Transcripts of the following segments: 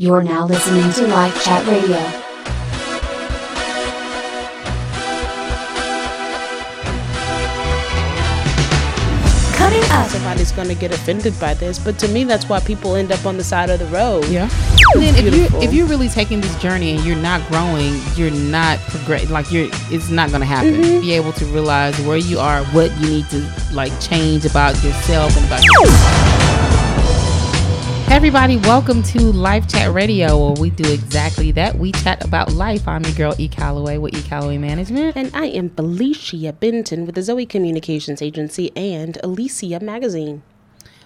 You're now listening to Life Chat Radio. Coming up. Somebody's gonna get offended by this, but to me, that's why people end up on the side of the road. Yeah. And then if you if you're really taking this journey and you're not growing, you're not progress like you're it's not gonna happen. Mm-hmm. Be able to realize where you are, what you need to like change about yourself and about your Hey everybody, welcome to Life Chat Radio, where we do exactly that. We chat about life. I'm your girl E. Calloway with E. Calloway Management. And I am Felicia Benton with the Zoe Communications Agency and Alicia Magazine.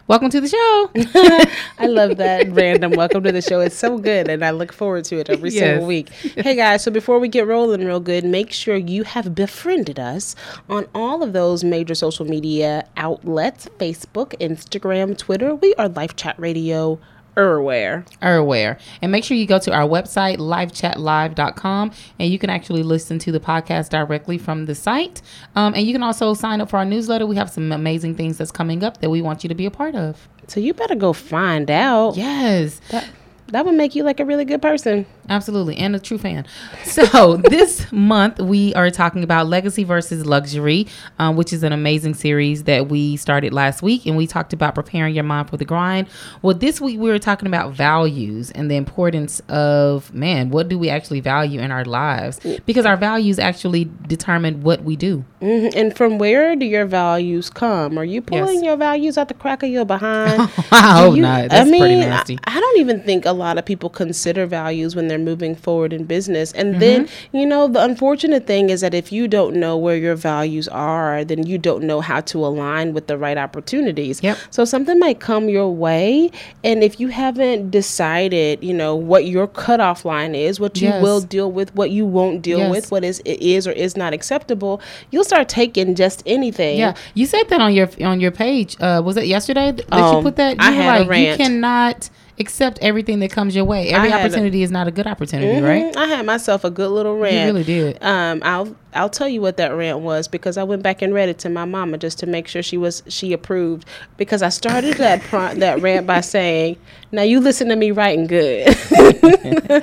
Welcome to the show. I love that random welcome to the show. It's so good, and I look forward to it every single week. Hey guys, so before we get rolling real good, make sure you have befriended us on all of those major social media outlets Facebook, Instagram, Twitter. We are Life Chat Radio everywhere. are aware. And make sure you go to our website, livechatlive.com, and you can actually listen to the podcast directly from the site. Um, and you can also sign up for our newsletter. We have some amazing things that's coming up that we want you to be a part of. So you better go find out. Yes. That, that would make you like a really good person. Absolutely, and a true fan. So this month we are talking about legacy versus luxury, um, which is an amazing series that we started last week, and we talked about preparing your mind for the grind. Well, this week we were talking about values and the importance of man, what do we actually value in our lives? Because our values actually determine what we do. Mhm. And from where do your values come? Are you pulling Yes. your values out the crack of your behind? I hope you- not. That's pretty I- nasty. I, don't even think a lot of people consider values when they're moving forward in business. And then, Mm-hmm. you know, the unfortunate thing is that if you don't know where your values are, then you don't know how to align with the right opportunities. Yep. So something might come your way. And if you haven't decided, you know, what your cutoff line is, what you Yes. will deal with, what you won't deal Yes. with, what is is or is not acceptable, you'll start taking just anything. Yeah, you said that on your on your page. Uh, was it yesterday th- that you Um, put that? You I had a rant. You cannot accept everything that comes your way. Every had a- opportunity is not a good opportunity, right? Mhm. I had myself a good little rant. You really did. Um, I'll I'll tell you what that rant was because I went back and read it to my mama just to make sure she was she approved. Because I started that pro- that rant by saying, "Now you listen to me right and good."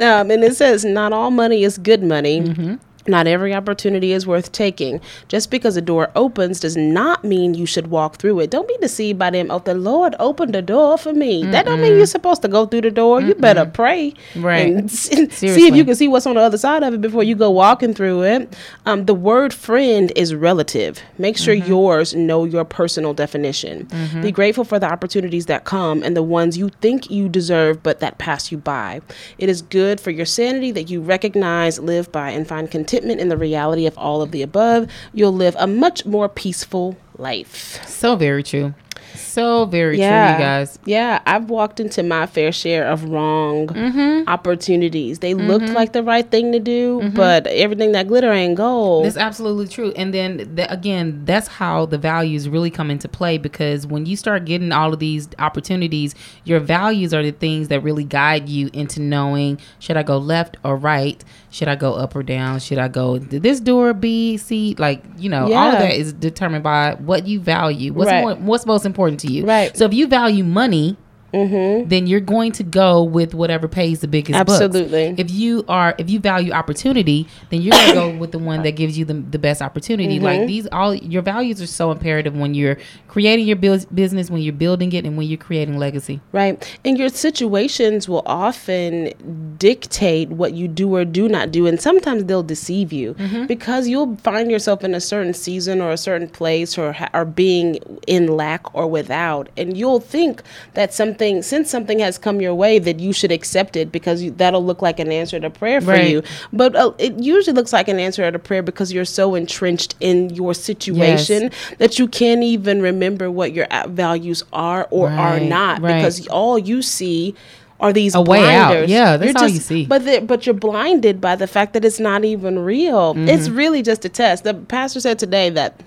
um, and it says, "Not all money is good money." Mm-hmm. Not every opportunity is worth taking. Just because a door opens does not mean you should walk through it. Don't be deceived by them. Oh, the Lord opened the door for me. That don't mean you're supposed to go through the door. You better pray Right. and see if you can see what's on the other side of it before you go walking through it. Um, the word friend is relative. Make sure Mm-hmm. yours know your personal definition. Be grateful for the opportunities that come and the ones you think you deserve but that pass you by. It is good for your sanity that you recognize, live by, and find contentment in the reality of all of the above. You'll live a much more peaceful life. So very true. So very Yeah. true, you guys. Yeah, I've walked into my fair share of wrong Mm-hmm. opportunities. They looked like the right thing to do, but everything that glitter ain't gold. That's absolutely true. And then th- again, that's how the values really come into play because when you start getting all of these opportunities, your values are the things that really guide you into knowing should I go left or right? Should I go up or down? Should I go did this door B, C? Like, you know, all of that is determined by what you value. What's Right. more, what's most important to you. Right. So if you value money, then you're going to go with whatever pays the biggest. Absolutely. If you are if you value opportunity, then you're gonna go with the one that gives you the, the best opportunity. Mm-hmm. Like these all your values are so imperative when you're creating your bus- business, when you're building it, and when you're creating legacy. Right. And your situations will often dictate what you do or do not do. And sometimes they'll deceive you because you'll find yourself in a certain season or a certain place or, ha- or being in lack or without. And you'll think that something, since something has come your way, that you should accept it because you, that'll look like an answer to prayer for Right. you. But uh, it usually looks like an answer to prayer because you're so entrenched in your situation that you can't even remember what your values are or are not right. because all you see are these A way out. Yeah, that's You're all you see. But the, but you're blinded by the fact that it's not even real. Mm-hmm. It's really just a test. The pastor said today that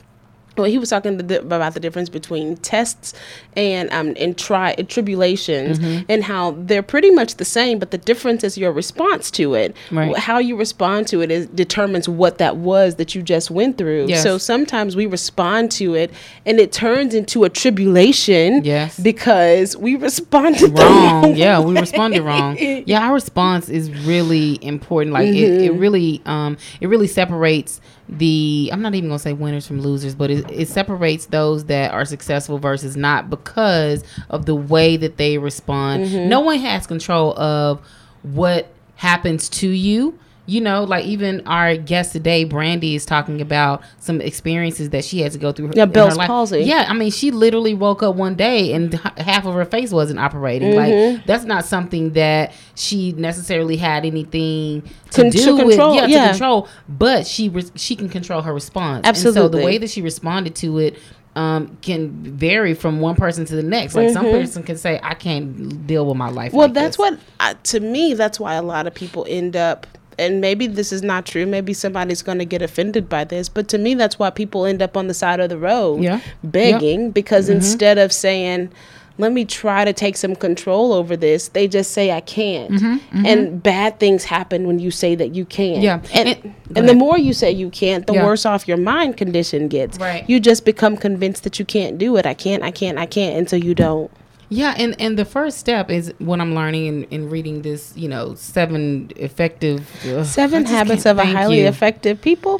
well, he was talking the, about the difference between tests and um and try tribulations Mm-hmm. and how they're pretty much the same, but the difference is your response to it. Right. How you respond to it is determines what that was that you just went through. Yes. So sometimes we respond to it and it turns into a tribulation. Yes. Because we responded wrong. wrong Yeah, we responded wrong. Yeah, our response is really important. Like it, it really, um, it really separates the. I'm not even gonna say winners from losers, but it, it separates those that are successful versus not because of the way that they respond. Mm-hmm. No one has control of what happens to you. You know, like even our guest today, Brandie, is talking about some experiences that she had to go through. Yeah, her Bell's life. palsy. Yeah, I mean, she literally woke up one day and h- half of her face wasn't operating. Mm-hmm. Like that's not something that she necessarily had anything to Con- do to with. Yeah, yeah. to control. But she re- she can control her response. And so the way that she responded to it. Um, can vary from one person to the next. Like some person can say, "I can't deal with my life." Mm-hmm. Well, like that's this." what uh, to me. That's why a lot of people end up. And maybe this is not true. Maybe somebody's going to get offended by this. But to me, that's why people end up on the side of the road Yeah. begging because mm-hmm. instead of saying, let me try to take some control over this, they just say, I can't. Mm-hmm. Mm-hmm. And bad things happen when you say that you can't. Yeah. And, And- and, go the ahead. more you say you can't, the Yeah. worse off your mind condition gets. Right. You just become convinced that you can't do it. I can't, I can't, I can't until you don't. Yeah, and and the first step is what I'm learning in, in reading this, you know, seven effective ugh, Seven habits of a highly you. effective people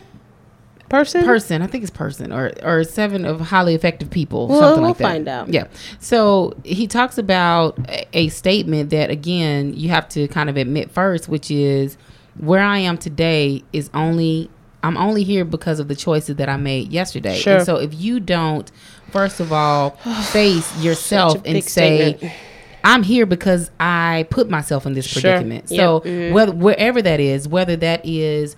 person. person. I think it's person or or seven of highly effective people. Well, something we'll like that. find out. Yeah. So he talks about a, a statement that again you have to kind of admit first, which is where I am today is only I'm only here because of the choices that I made yesterday. Sure. And so if you don't, first of all, face yourself and say. statement. I'm here because I put myself in this Sure. predicament. Yep. So Mhm. whether wherever that is, whether that is,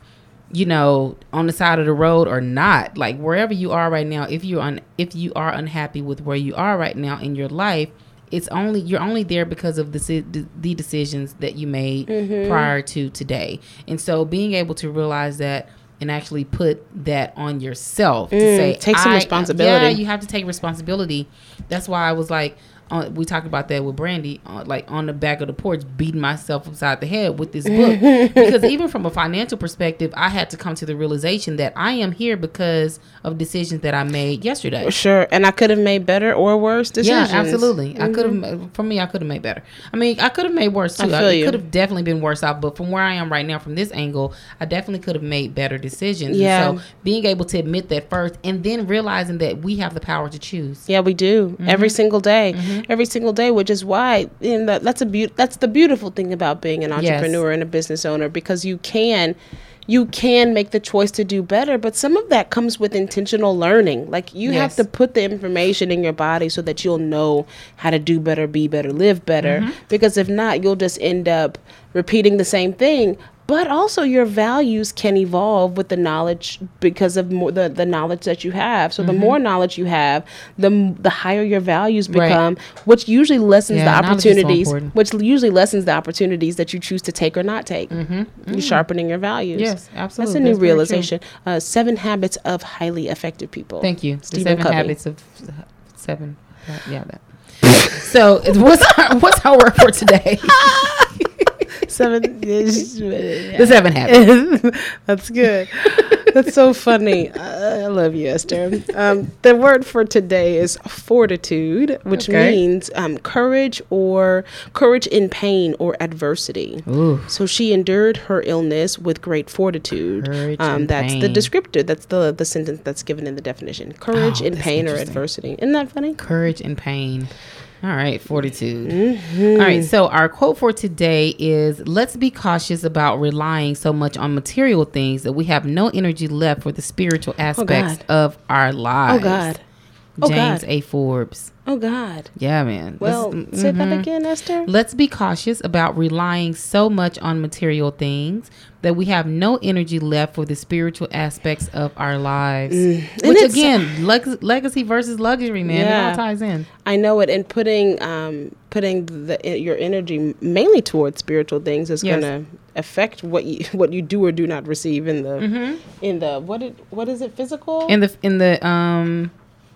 you know, on the side of the road or not, like wherever you are right now, if you're on, if you are unhappy with where you are right now in your life, it's only you're only there because of the the decisions that you made Mm-hmm. prior to today. And so being able to realize that and actually put that on yourself to say Mm, take some responsibility. Yeah, you have to take responsibility. That's why I was like, uh, we talked about that with Brandie, uh, like on the back of the porch, beating myself upside the head with this book. because even from a financial perspective, I had to come to the realization that I am here because of decisions that I made yesterday. Sure, and I could have made better or worse decisions. Yeah, absolutely. I could have. For me, I could have made better. I mean, I could have made worse too. I I could have definitely been worse off. But from where I am right now, from this angle, I definitely could have made better decisions. Yeah. And so being able to admit that first, and then realizing that we have the power to choose. Yeah, we do every single day, every single day, which is why in that that's a beau- that's the beautiful thing about being an entrepreneur and a business owner because you can you can make the choice to do better, but some of that comes with intentional learning. Like you have to put the information in your body so that you'll know how to do better, be better, live better. Mm-hmm. Because if not, you'll just end up repeating the same thing. But also, your values can evolve with the knowledge because of more, the, the knowledge that you have. So, the mm-hmm. more knowledge you have, the the higher your values Right. become, which usually lessens Yeah, the is so opportunities, which usually lessens the opportunities that you choose to take or not take. Mm-hmm. You're mm-hmm. sharpening your values. Yes, absolutely. That's a new That's realization. Uh, seven habits of highly effective people. Thank you. The Stephen seven Covey. habits of seven. Yeah, that. so what's our, what's our word for today? Seven. the seven habits. That's good. That's so funny. I love you, Esther. Um, the word for today is fortitude, which Okay. means um, courage or courage in pain or adversity. Ooh. So she endured her illness with great fortitude. Um, that's the pain. descriptor. That's the the sentence that's given in the definition. Courage Oh, in pain or adversity. Isn't that funny? Courage in pain. All right, fortitude. Mm-hmm. All right, so our quote for today is Let's be cautious about relying so much on material things that we have no energy left for the spiritual aspects God. of our lives. Oh lives. God. Oh, James God. A. Forbes. Oh God. Yeah, man. Well, Let's- say that mhm. again, Esther. Let's be cautious about relying so much on material things that we have no energy left for the spiritual aspects of our lives. Mm. Which again, leg- legacy versus luxury, man. It all ties in. I know it, and putting um, putting the your energy mainly towards spiritual things is Yes. going to affect what you what you do or do not receive in the in the what it what is it physical In the in the um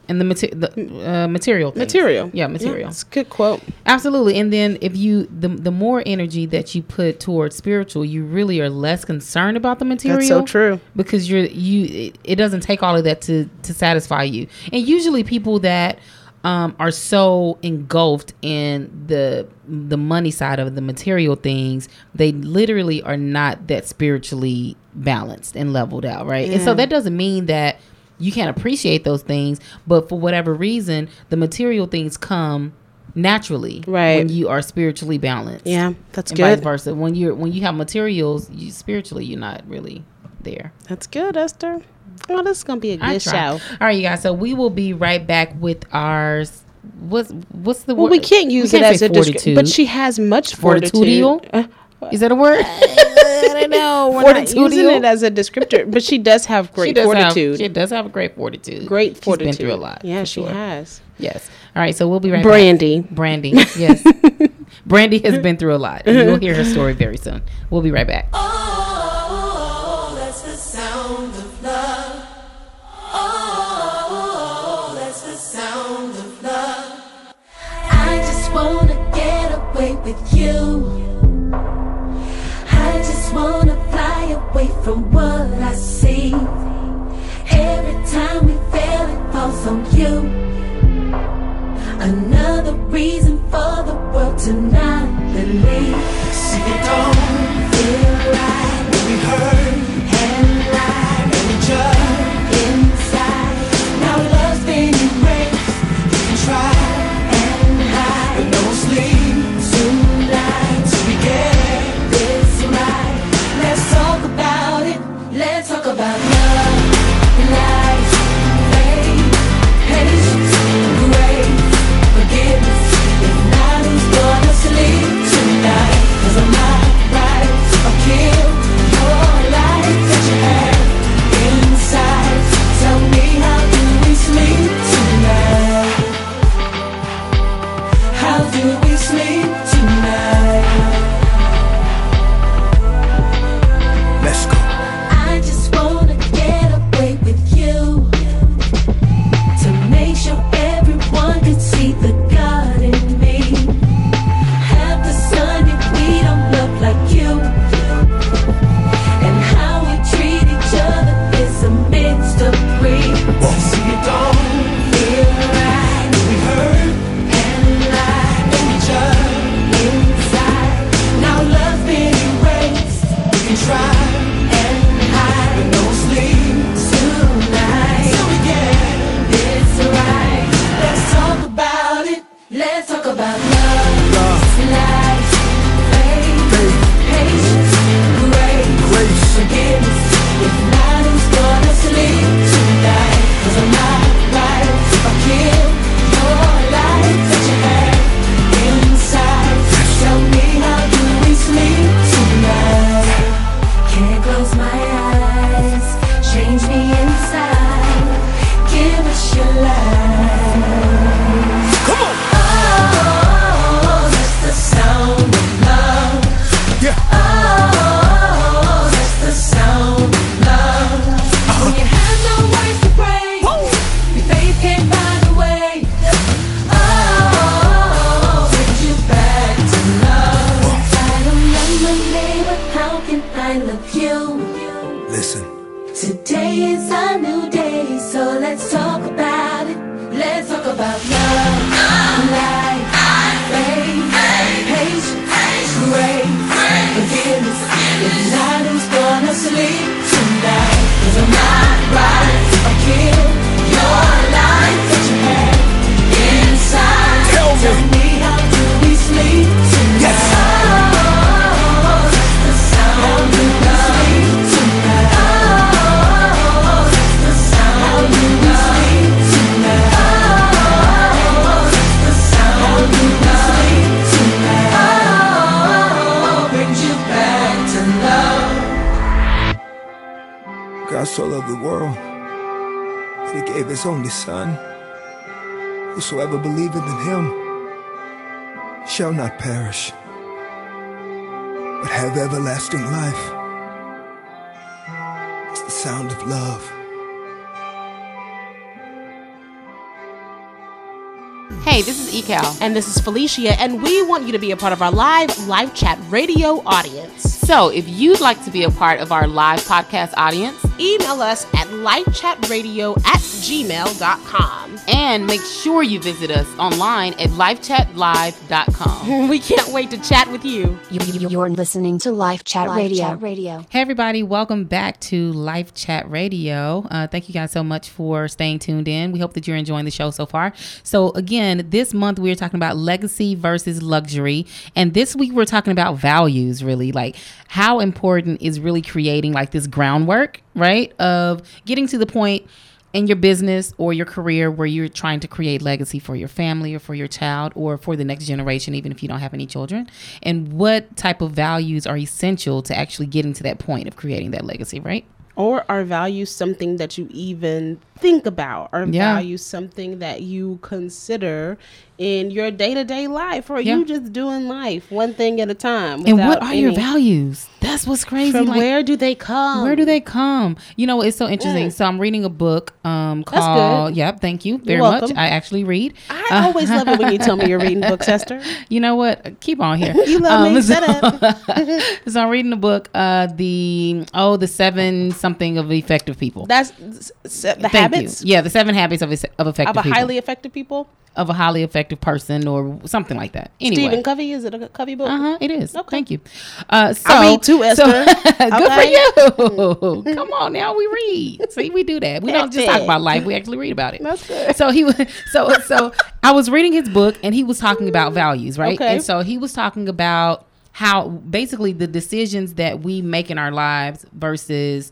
in the, mater- the uh, material things. material Yeah, material. it's a good quote Absolutely. And then if you the the more energy that you put towards spiritual, you really are less concerned about the material. that's so true because you're you it, it doesn't take all of that to to satisfy you and usually people that um, are so engulfed in the the money side of the material things they literally are not that spiritually balanced and leveled out right and so that doesn't mean that you can't appreciate those things but for whatever reason the material things come naturally Right. when you are spiritually balanced yeah that's and vice good versa when you're when you have materials you spiritually you're not really there that's good Esther oh this is gonna be a good show All right, you guys. So we will be right back with our what's what's the well word? we can't use We it can't as say a description fortitude. but she has much Fortitudial? fortitude Uh, is that a word? I don't know we're not using it as a descriptor but she does have she great does fortitude Have, she does have a great fortitude. great She's fortitude been through a lot. yeah for she sure. has Yes. All right. So we'll be right Brandie back. Brandie. Brandie, yes. Brandie has been through a lot, and you'll hear her story very soon. We'll be right back. Oh, what I see. Every time we fail, it falls on you. Another reason for the world to not believe. Loved the world that he gave his only Son. Whosoever believeth in him shall not perish, but have everlasting life. It's the sound of love. Hey, this is Ecal. And this is Felicia, and we want you to be a part of our live live chat radio audience. So, if you'd like to be a part of our live podcast audience, Email us at livechatradio at gmail.com. and make sure you visit us online at livechatlive.com. We can't wait to chat with you. You- you- You're listening to Life Chat Radio. Radio. Hey, everybody, welcome back to Life Chat Radio. Uh, thank you guys so much for staying tuned in. We hope that you're enjoying the show so far. So, again, this month we are talking about legacy versus luxury. And this week we're talking about values, really. Like, how important is really creating like this groundwork, right? Of getting to the point in your business or your career where you're trying to create legacy for your family or for your child or for the next generation, even if you don't have any children, and what type of values are essential to actually getting to that point of creating that legacy, right? Or are values something that you even think about? or Yeah. values something that you consider in your day to day life? Or Yeah. you just doing life one thing at a time? And what are your values? That's what's crazy. From like, where do they come? Where do they come? You know, it's so interesting. So I'm reading a book um, That's called. good. Yep, thank you very much. I actually read. I always love it when you tell me you're reading books, Esther. You know what? Keep on here. You love me. so, Shut up. so I'm reading the book, uh, the oh, the seven something of effective people. That's the Thank habits you. Yeah, the seven habits of of effective of a people. highly effective people. of a highly effective person or something like that. Anyway. Stephen Covey, is it a Covey book? Uh huh. It is. Okay. Thank you. Uh, so, I read too, so- Esther. good for you. Come on now, we read. See, we do that. We don't just talk about life. We actually read about it. That's good. So he was. So so I was reading his book, and he was talking about values, right? Okay. And so he was talking about how basically the decisions that we make in our lives versus.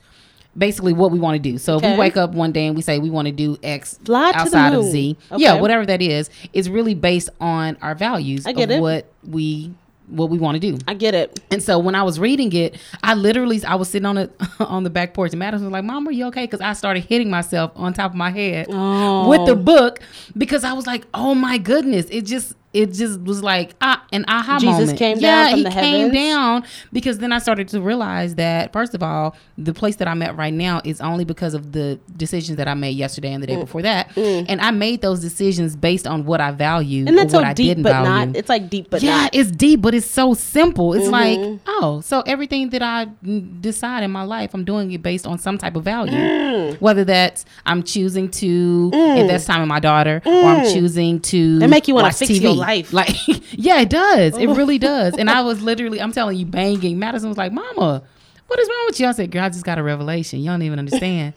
Basically, what we want to do. So if we wake up one day and we say we want to do X Fly outside of. Z, yeah, whatever that is, is really based on our values I get of it. what we what we want to do. I get it. And so when I was reading it, I literally I was sitting on the on the back porch and Madison was like, "Mom, are you okay?" Because I started hitting myself on top of my head Oh. with the oh. book because I was like, "Oh my goodness!" It just it just was like ah, an aha Jesus moment. came yeah, down from he the came heavens. down because then I started to realize that first of all, the place that I'm at right now is only because of the decisions that I made yesterday and the Mm. day before that, and I made those decisions based on what I value And that's so I deep, didn't but value not. It's like deep, but yeah, not. it's deep, but it's so simple. It's like, Mm-hmm. oh, so everything that I mm, decide in my life, I'm doing it based on some type of value. Mm. Whether that's I'm choosing to invest time in my daughter, or I'm choosing to It make you wanna watch fix TV. your life. Like, yeah, it does. It really does. And I was literally, I'm telling you, banging. Madison was like, "Mama, what is wrong with you?" I said, "Girl, I just got a revelation. You don't even understand."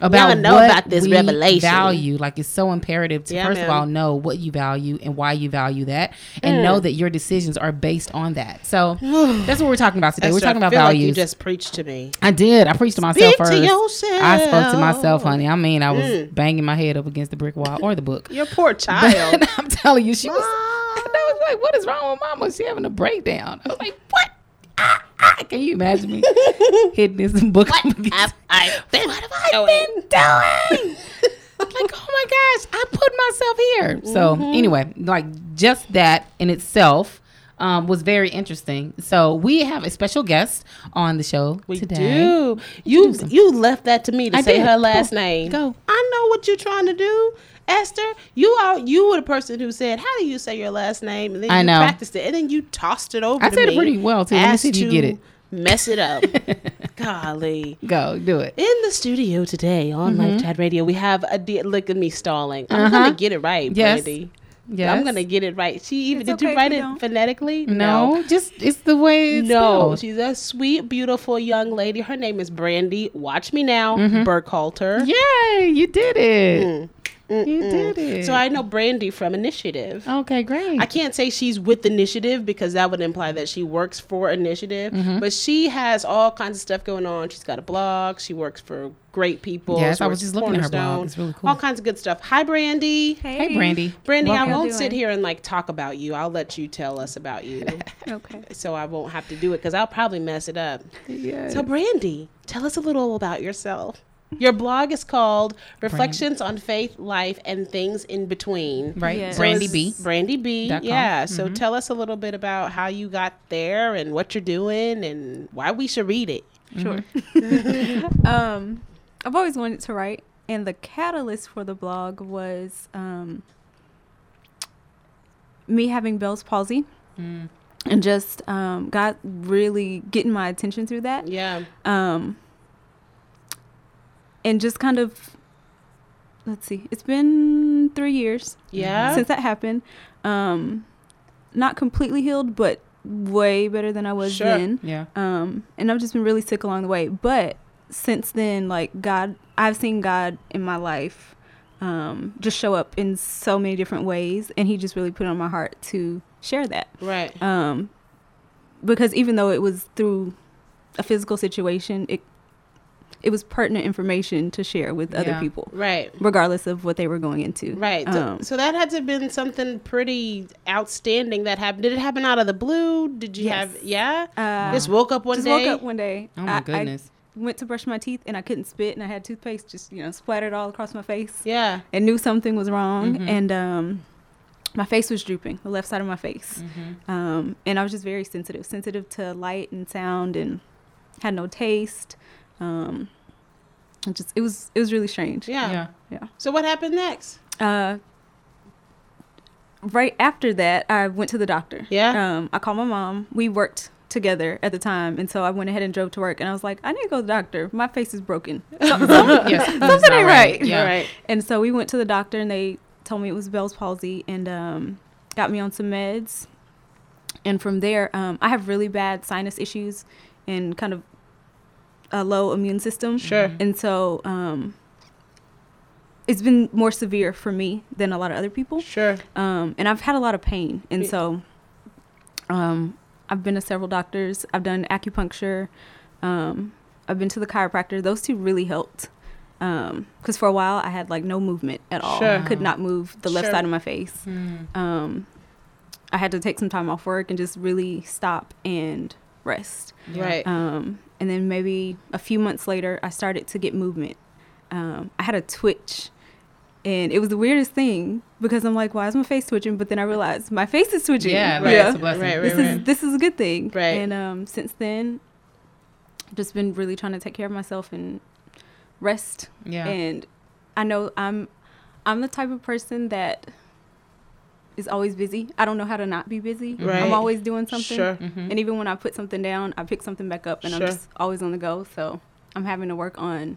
About know what about this we revelation. value, like it's so imperative to Yeah, first of all know what you value and why you value that, and know that your decisions are based on that. So that's what we're talking about today. we're Esther, talking about feel values. Like you just preached to me. I did. I preached to myself Speak to first. yourself. I spoke to myself, honey. I mean, I was mm. banging my head up against the brick wall or the book. Your poor child. And I'm telling you, she was. I was like, "What is wrong with Mama? She having a breakdown." I was like, "What? Ah, ah." Can you imagine me hitting this book? against- I've, I've been what have I been doing? like, oh my gosh, I put myself here. So Mm-hmm. anyway, like just that in itself um, was very interesting. So we have a special guest on the show We today. do. You you left that to me to I say did. her last Go. name. Go. I know what you're trying to do, Esther. You are you were the person who said, "How do you say your last name?" And then I you know. practiced it, and then you tossed it over. I to said it pretty well, too. Let me asked see if you get it. Mess it up. Golly. Go do it. In the studio today on Life Chat Radio, we have a de- look at me stalling. I'm Mm-hmm. Uh-huh. gonna get it right, Yes. Brandie. Yes. I'm gonna get it right. She even It's did okay you write you it don't. phonetically? No, just it's the way it's No, spelled. she's a sweet, beautiful young lady. Her name is Brandie. Watch me now, Mm-hmm. Burkhalter. Yay, you did it. You did it. So I know Brandie from Initiative. okay, great. I can't say she's with Initiative because that would imply that she works for Initiative, Mm-hmm. but she has all kinds of stuff going on. She's got a blog. She works for great people. Yes, She I was just looking at her blog. It's really cool. All kinds of good stuff. Hi, Brandie. hey, Brandie. Brandie, I won't sit here and like talk about you. I'll let you tell us about you, Okay. so I won't have to do it because I'll probably mess it up. Yes. So, Brandie, tell us a little about yourself. Your blog is called Reflections on Faith, Life, and Things in Between. Right. Yes. Brandie B. Brandie B. Dot com. Yeah. So tell us a little bit about how you got there and what you're doing and why we should read it. Sure. um, I've always wanted to write, and the catalyst for the blog was um, me having Bell's palsy, and just um, God really getting my attention through that. Yeah. Um, and just kind of, let's see, it's been three years Yeah. since that happened. Um, not completely healed, but way better than I was Sure. then Yeah. um and i've just been really sick along the way but since then like god i've seen god in my life um just show up in so many different ways and he just really put it on my heart to share that Right. um because even though it was through a physical situation it it was pertinent information to share with other Yeah. people Right. regardless of what they were going into Right. So, um, so that had to have been something pretty outstanding that happened. Did it happen out of the blue? Did you Yes. have, yeah? uh, Just woke up one just day? woke up one day Oh I- my I goodness. went to brush my teeth and i couldn't spit and i had toothpaste just you know splattered all across my face Yeah. and knew something was wrong Mhm. and um my face was drooping the left side of my face Mm-hmm. um and i was just very sensitive sensitive to light and sound and had no taste um it just it was it was really strange Yeah. Yeah. yeah So what happened next? uh right after that i went to the doctor Yeah. um i called my mom we worked together at the time and so i went ahead and drove to work and i was like i need to go to the doctor my face is broken Some- some- Yes. something ain't right Yeah. Right. And so we went to the doctor and they told me it was Bell's palsy and um, got me on some meds. And from there, um, I have really bad sinus issues and kind of a low immune system. Sure. And so um, it's been more severe for me than a lot of other people. Sure. Um, and I've had a lot of pain. And Yeah. so um, I've been to several doctors. I've done acupuncture. Um, I've been to the chiropractor. Those two really helped. Because for a while I had like no movement at all. Sure. Could not move the left Sure. side of my face. Mm. Um, I had to take some time off work and just really stop and rest. Yeah. Right. Um, and then maybe a few months later, I started to get movement. Um, I had a twitch, and it was the weirdest thing because I'm like, why is my face twitching? But then I realized my face is twitching. Yeah, Right. It's a blessing. Right, right, This is this is a good thing. Right. And um, since then, I've just been really trying to take care of myself and rest. Yeah. And I know I'm I'm the type of person that is always busy. I don't know how to not be busy. Right. I'm always doing something. Sure. Mhm. And even when I put something down, I pick something back up and Sure. I'm just always on the go. So I'm having to work on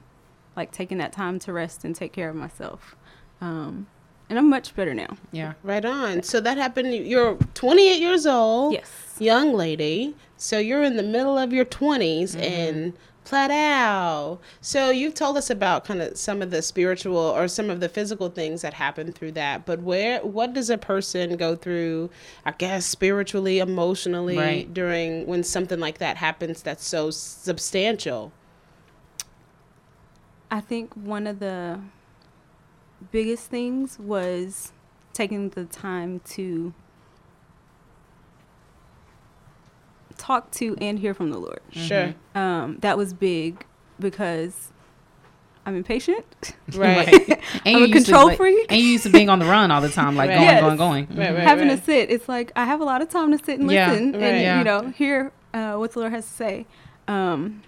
like taking that time to rest and take care of myself. Um, and I'm much better now. Yeah. Right on. So that happened. You're 28 years old. Yes. Young lady. So you're in the middle of your 20s Mm-hmm. in Plateau. So you've told us about kind of some of the spiritual or some of the physical things that happen through that. But where, what does a person go through, I guess, spiritually, emotionally Right. during when something like that happens that's so substantial? I think one of the biggest things was taking the time to talk to and hear from the Lord. Sure. Um, that was big because I'm impatient. Right. And I'm you a used to, control like- freak. And you used to being on the run all the time, like Right. going, Yes. going, going. Right, right, having right. to sit, it's like I have a lot of time to sit and Yeah, listen right. and Yeah. you know hear uh, what the Lord has to say. Um,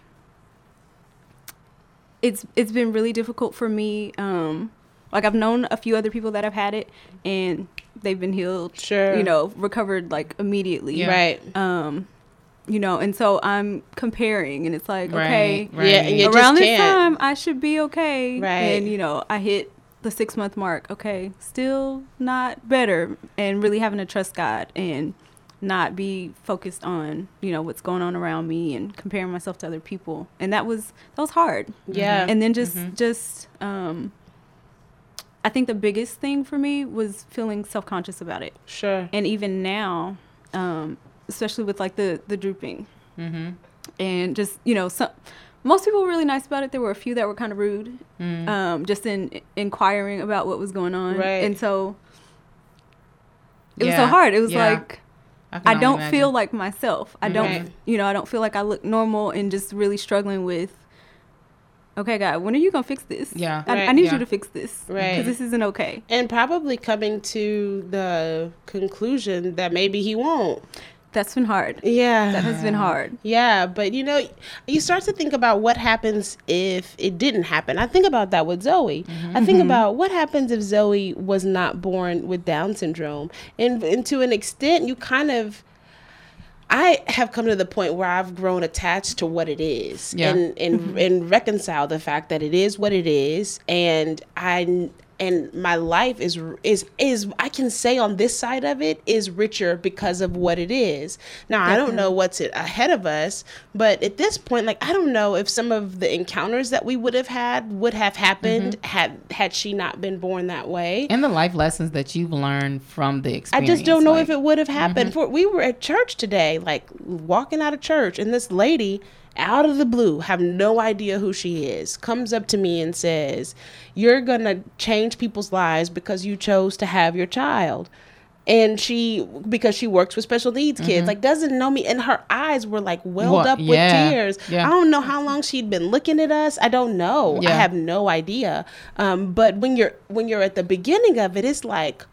it's it's been really difficult for me. Um, like I've known a few other people that have had it and they've been healed. Sure. you know, recovered like immediately. Yeah. Right. Um, you know, and so I'm comparing, and it's like Right, okay, right. Yeah, and you just around this can't. time I should be okay. Right. And you know, I hit the six month mark. Okay, still not better, and really having to trust God and not be focused on you know what's going on around me and comparing myself to other people. And that was that was hard. Yeah. And then just just um, I think the biggest thing for me was feeling self conscious about it Sure. and even now um especially with like the the drooping Mm-hmm. and just you know some most people were really nice about it there were a few that were kind of rude Mm. um just in inquiring about what was going on Right. and so it was so hard it was Yeah. like can i don't imagine. feel like myself i don't Right. you know i don't feel like i look normal and just really struggling with okay, God, when are you gonna fix this? Yeah. I, I need Yeah. you to fix this, Right. Because this isn't okay. and probably coming to the conclusion that maybe he won't. That's been hard. Yeah. That has been hard. Yeah, but you know, you start to think about what happens if it didn't happen. I think about that with Zoe. I think mm-hmm. about what happens if Zoe was not born with Down syndrome. And, and to an extent, you kind of. I have come to the point where I've grown attached to what it is Yeah. and and mm-hmm. and reconcile the fact that it is what it is and I and my life is is is I can say on this side of it is richer because of what it is. Now I don't know what's it ahead of us, but at this point, like I don't know if some of the encounters that we would have had would have happened mm-hmm. had had she not been born that way. And the life lessons that you've learned from the experience. I just don't know like- if it would have happened. Mm-hmm. For we were at church today, like walking out of church, and this lady, out of the blue, have no idea who she is, comes up to me and says, "You're gonna change people's lives because you chose to have your child." And she, because she works with special needs kids, like doesn't know me, and her eyes were like welled What- up yeah, with tears. yeah. I don't know how long she'd been looking at us. I don't know. I have no idea. Um, but when you're when you're at the beginning of it, it's like,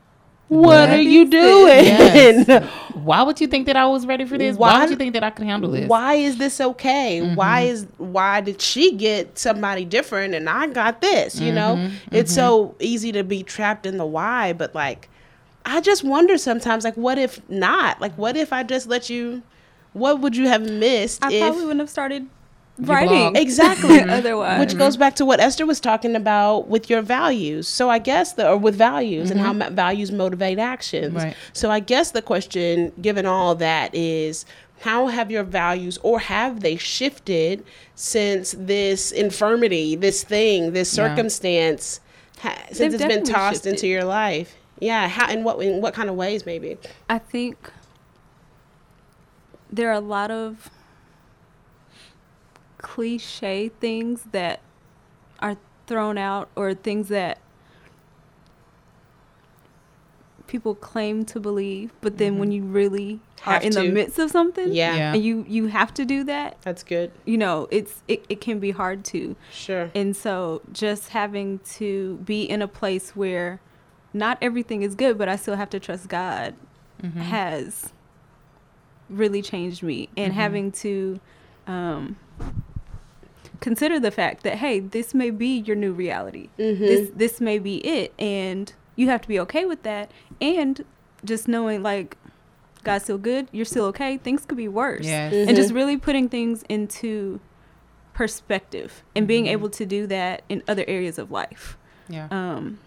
what are you doing? Yes. Why would you think that I was ready for this? Why, Why- would you think that I could handle this? Why is this okay? Why Mm-hmm. is why did she get somebody different and I got this? You know, Mm-hmm. it's so easy to be trapped in the why, but like, I just wonder sometimes, like, what if not? Like, what if I just let you? What would you have missed I if? probably wouldn't have started blog. Writing Exactly. Mm-hmm. otherwise. Which goes back to what Esther was talking about with your values. So I guess the or with values and how mm-hmm. values motivate actions. Right. So I guess the question, given all that, is how have your values or have they shifted since this infirmity, this thing, this Yeah. circumstance, ha- since They've it's been definitely tossed into your life? Yeah. How in what in what kind of ways maybe? I think there are a lot of cliche things that are thrown out or things that people claim to believe, but then when mm-hmm. you really are Have in the midst of something, Yeah. Yeah. and you you have to do that, That's good. you know, it's it, it can be hard to. Sure. And so just having to be in a place where not everything is good, but I still have to trust God mm-hmm. has really changed me. And mm-hmm. having to um, consider the fact that, hey, this may be your new reality. Mm-hmm. This this may be it. And you have to be okay with that. And just knowing like God's still good, you're still okay. Things could be worse Yes. Mm-hmm. and just really putting things into perspective and being mm-hmm. able to do that in other areas of life. Yeah. Um,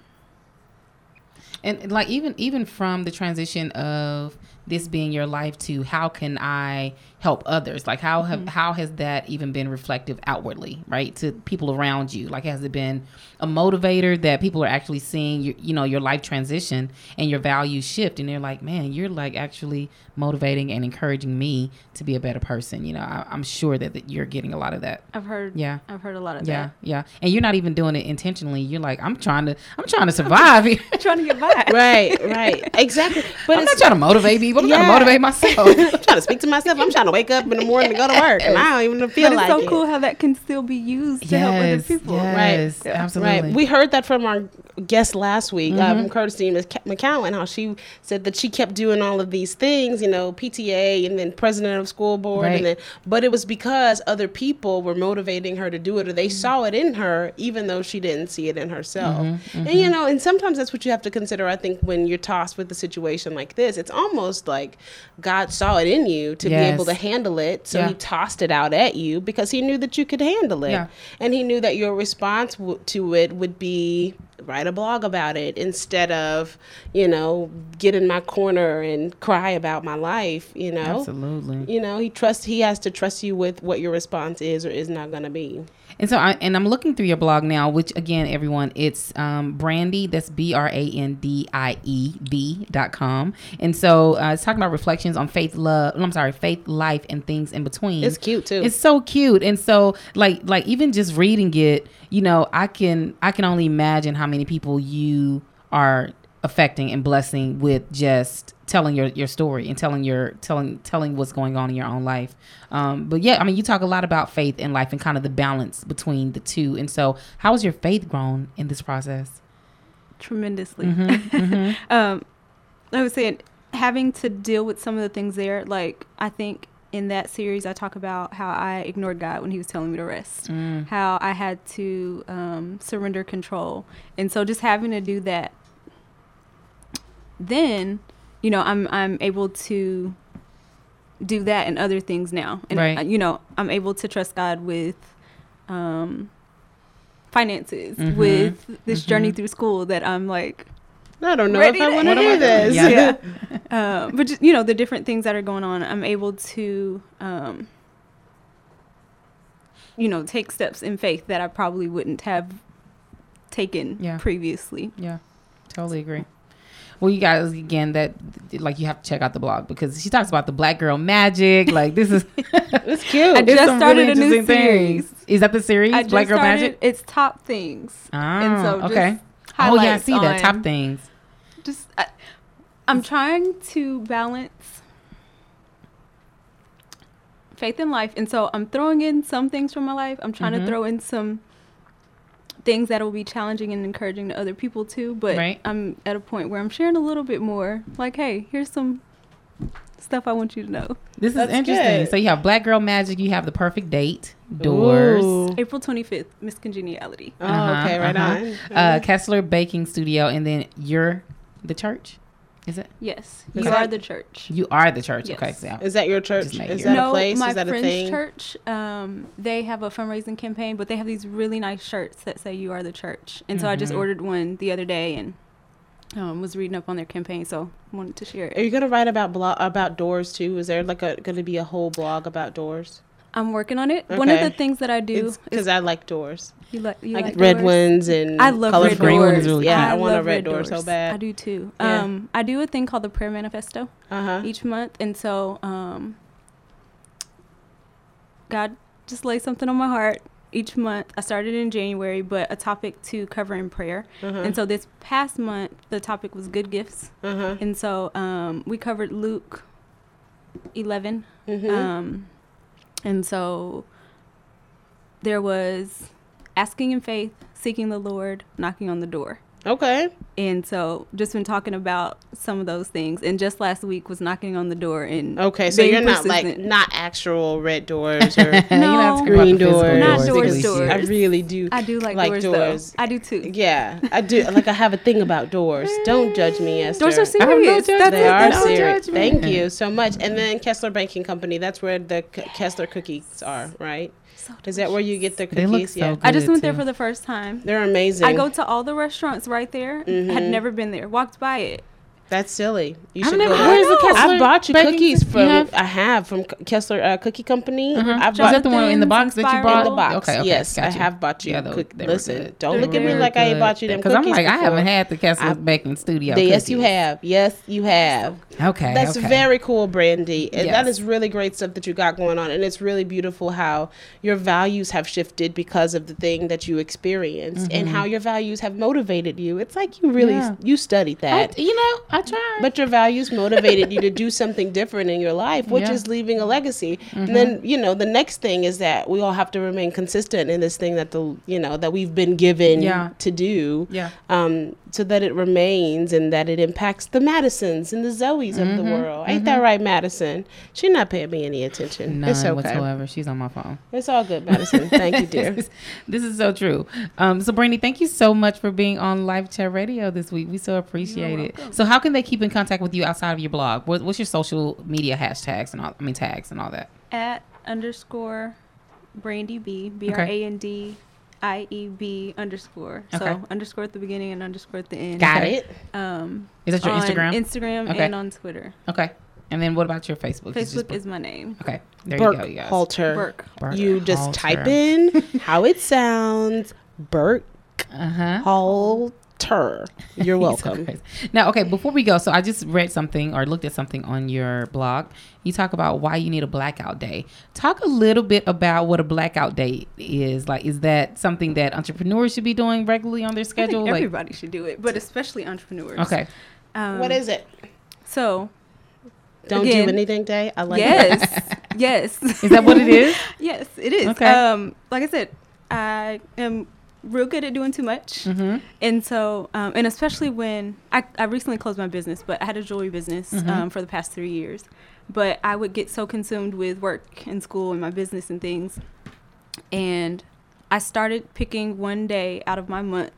and like even even from the transition of this being your life to how can I help others? Like how have mm-hmm. how has that even been reflective outwardly, right? To people around you? Like has it been a motivator that people are actually seeing your you know, your life transition and your values shift and they're like, Man, you're like actually motivating and encouraging me to be a better person. You know, I, I'm sure that, that you're getting a lot of that. I've heard. Yeah. I've heard a lot of Yeah, that. yeah. Yeah and you're not even doing it intentionally. You're like, I'm trying to I'm trying to survive here. trying to get by. right. Right. Exactly. But I'm not trying to motivate people. I'm trying to motivate myself. I'm trying to speak to myself. I'm trying to wake up in the morning to go to work, and I don't even feel But it's like so it. cool how that can still be used to help other people. Yes, Right. absolutely. Right. We heard that from our guest last week, uh, Mm-hmm. from Courtesy Mc- McCowan, how she said that she kept doing all of these things, you know, PTA and then president of school board, Right. and then, but it was because other people were motivating her to do it, or Mm-hmm. they saw it in her, even though she didn't see it in herself. Mm-hmm, And you know, and sometimes that's what you have to consider. I think when you're tossed with a situation like this, it's almost like God saw it in you to be able to Yes. Handle it, so Yeah. He tossed it out at you because He knew that you could handle it Yeah. and he knew that your response w- to it would be write a blog about it instead of you know get in my corner and cry about my life you know Absolutely. you know he trusts he has to trust you with what your response is or is not going to be And so, I, and I'm looking through your blog now, which again, everyone, it's um, Brandie. That's B R A N D I E D dot com. And so, uh, it's talking about reflections on faith, love. I'm sorry, faith, life, and things in between. It's cute, too. It's so cute, and so like like even just reading it, you know, I can I can only imagine how many people you are affecting and blessing with just telling your, your story and telling your telling telling what's going on in your own life. Um, but yeah, I mean, you talk a lot about faith in life and kind of the balance between the two. And so, how has your faith grown in this process? tremendously. Mm-hmm, um, I was saying, having to deal with some of the things there, like I think in that series, I talk about how I ignored God when He was telling me to rest, Mm. how I had to um, surrender control, and so just having to do that, then, you know, I'm I'm able to do that and other things now, and Right. you know, I'm able to trust God with. Um, finances Mhm. with this Mhm. journey through school that I'm like I don't know Ready if I want to What do this. Yeah. yeah. um, but just, you know the different things that are going on i'm able to um, you know take steps in faith that i probably wouldn't have taken Yeah. previously Yeah, totally agree. Well, you guys, again, that like you have to check out the blog because she talks about the black girl magic. Like this is It's cute. I it's just started a new interesting things. series. Is that the series? i black girl started magic. it's top things Ah, and so just okay. Oh yeah, I see that top things. just I, i'm trying to balance faith in life and so i'm throwing in some things from my life i'm trying Mhm. to throw in some things that will be challenging and encouraging to other people too but Right. i'm at a point where i'm sharing a little bit more like hey here's some stuff i want you to know This is interesting. good. So you have black girl magic. You have the perfect date. Doors. Ooh. april 25th miss congeniality Oh, Uh-huh, okay, right uh-huh. on. Uh, Kessler Baking Studio, and then you're the church. Is it? yes Is you that- are the church You are the church. Yes. Okay, so Is that your church? Is that no, a place? my Is that a friend's thing? church, um, they have a fundraising campaign, but they have these really nice shirts that say "You are the church." And so I just Mhm. ordered one the other day and um, was reading up on their campaign, so wanted to share Are you gonna write about blog about doors too? Is there like a gonna be a whole blog about doors? I'm working on it. One of the things that I do Because I like doors, you like you like, like red doors? ones and I love colorful red green doors. ones really Yeah, I, want a love red door so bad. I do too. Yeah. Um, I do a thing called the prayer manifesto. Uh huh. each month and so um god just lays something on my heart each month i started in january but a topic to cover in prayer Uh-huh. and so this past month the topic was good gifts Uh huh. and so um we covered luke 11 Mhm. um and so there was asking in faith seeking the lord knocking on the door okay. and so just been talking about some of those things and just last week was knocking on the door and Okay, so you're not like not actual red doors or You're not No. talking green the physical doors. Not doors, doors, at least doors. I really do. I do like, like doors, doors. I do too. Yeah, I do. Like I have a thing about doors. Don't judge me, mm. Esther. Doors are I have no serious. judgment. That's They it. are That's it. serious. judgment. Thank you so much. And then Kessler Banking Company. That's where the K- Kessler cookies are, right? So Is that where you get the They cookies? look so yeah, good. I just went there for the first time. they're amazing. I go to all the restaurants right there. Had Mhm. never been there. Walked by it. That's silly. You I've should never- go there. where's the Kessler I've bought you Baking cookies from. Have? I have from Kessler uh, Cookie Company. Mhm. I've Is bought that the one in the box that you Spiral. brought? in the box. Okay, okay, yes, I have bought you. Yeah, they cook- Listen, good. don't They look at me like I ain't bought you them Because I'm cookies like, I haven't had the Kessler I- Baking Studio. Yes, you have. Yes, you have. Okay, That's okay. very cool, Brandie. And Yes. is really great stuff that you got going on. And it's really beautiful how your values have shifted because of the thing that you experienced and how your values have motivated you. It's like you really Mm-hmm. Yeah. you studied I, that. you know, I tried. But your values motivated you to do something different in your life, which Yeah. Mm-hmm. is leaving a legacy. And then, you know, the next thing is that we all have to remain consistent in this thing that the, you know, that we've been given Yeah. to do. yeah. Um, so that it remains and that it impacts the Madisons and the Zoes of the Mm-hmm. world. Ain't that right, Madison? She not paying me any attention. None it's okay. whatsoever. She's on my phone. It's all good, Madison. Thank you, dear. this is so true. Um, so, Brandie, thank you so much for being on Life Chat Radio this week. We so appreciate it. So, how can they keep in contact with you outside of your blog? What, what's your social media hashtags and all? I mean, tags and all that. At underscore Brandie B B R A N D I E B underscore. Okay. So underscore at the beginning and underscore at the end. Got Okay. it. Um, Is that your on Instagram? Instagram Okay. and on Twitter. okay. And then what about your Facebook? Facebook is my name. okay. There you go, you guys. Halter. Burke. Burke You just Halter. type in how it sounds. Burke Uh huh. Halter. Tur. You're He's so welcome. Now, okay, before we go, so I just read something or looked at something on your blog. You talk about why you need a blackout day. Talk a little bit about what a blackout day is. Like, is that something that entrepreneurs should be doing regularly on their I schedule? think Like, everybody should do it, but especially entrepreneurs. okay, Um, what is it? So Don't again, do anything day. I like yes, yes. is that what it is? yes, it is. Okay. Um, like I said, I am real good at doing too much, Mm-hmm. and so, um, and especially when I, I recently closed my business, but I had a jewelry business Mhm. um, for the past three years. But I would get so consumed with work and school and my business and things, and I started picking one day out of my month,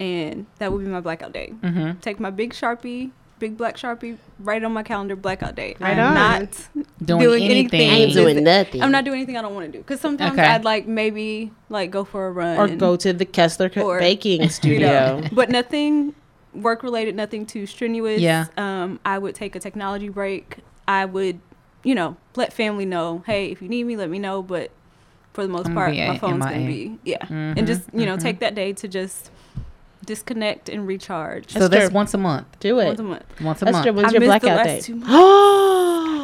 and that would be my blackout day. Mm-hmm. Take my big sharpie, big black sharpie, write it on my calendar, blackout day. Right I'm on. not Doing, Doing anything. anything. Ain't doing nothing. I'm not doing anything I don't want to do. Because sometimes Okay. I'd like maybe like go for a run or and, go to the Kessler Co- Or, Baking you Studio. know, but nothing work related, nothing too strenuous. Yeah. Um, I would take a technology break. I would, you know, let family know, hey, if you need me, let me know. But for the most part, my at phone's gonna be yeah, Mhm, and just you know mhm. take that day to just disconnect and recharge. So that's once a month. Do it. once a month. Once a That's month. true. When's I your missed the blackout last day? two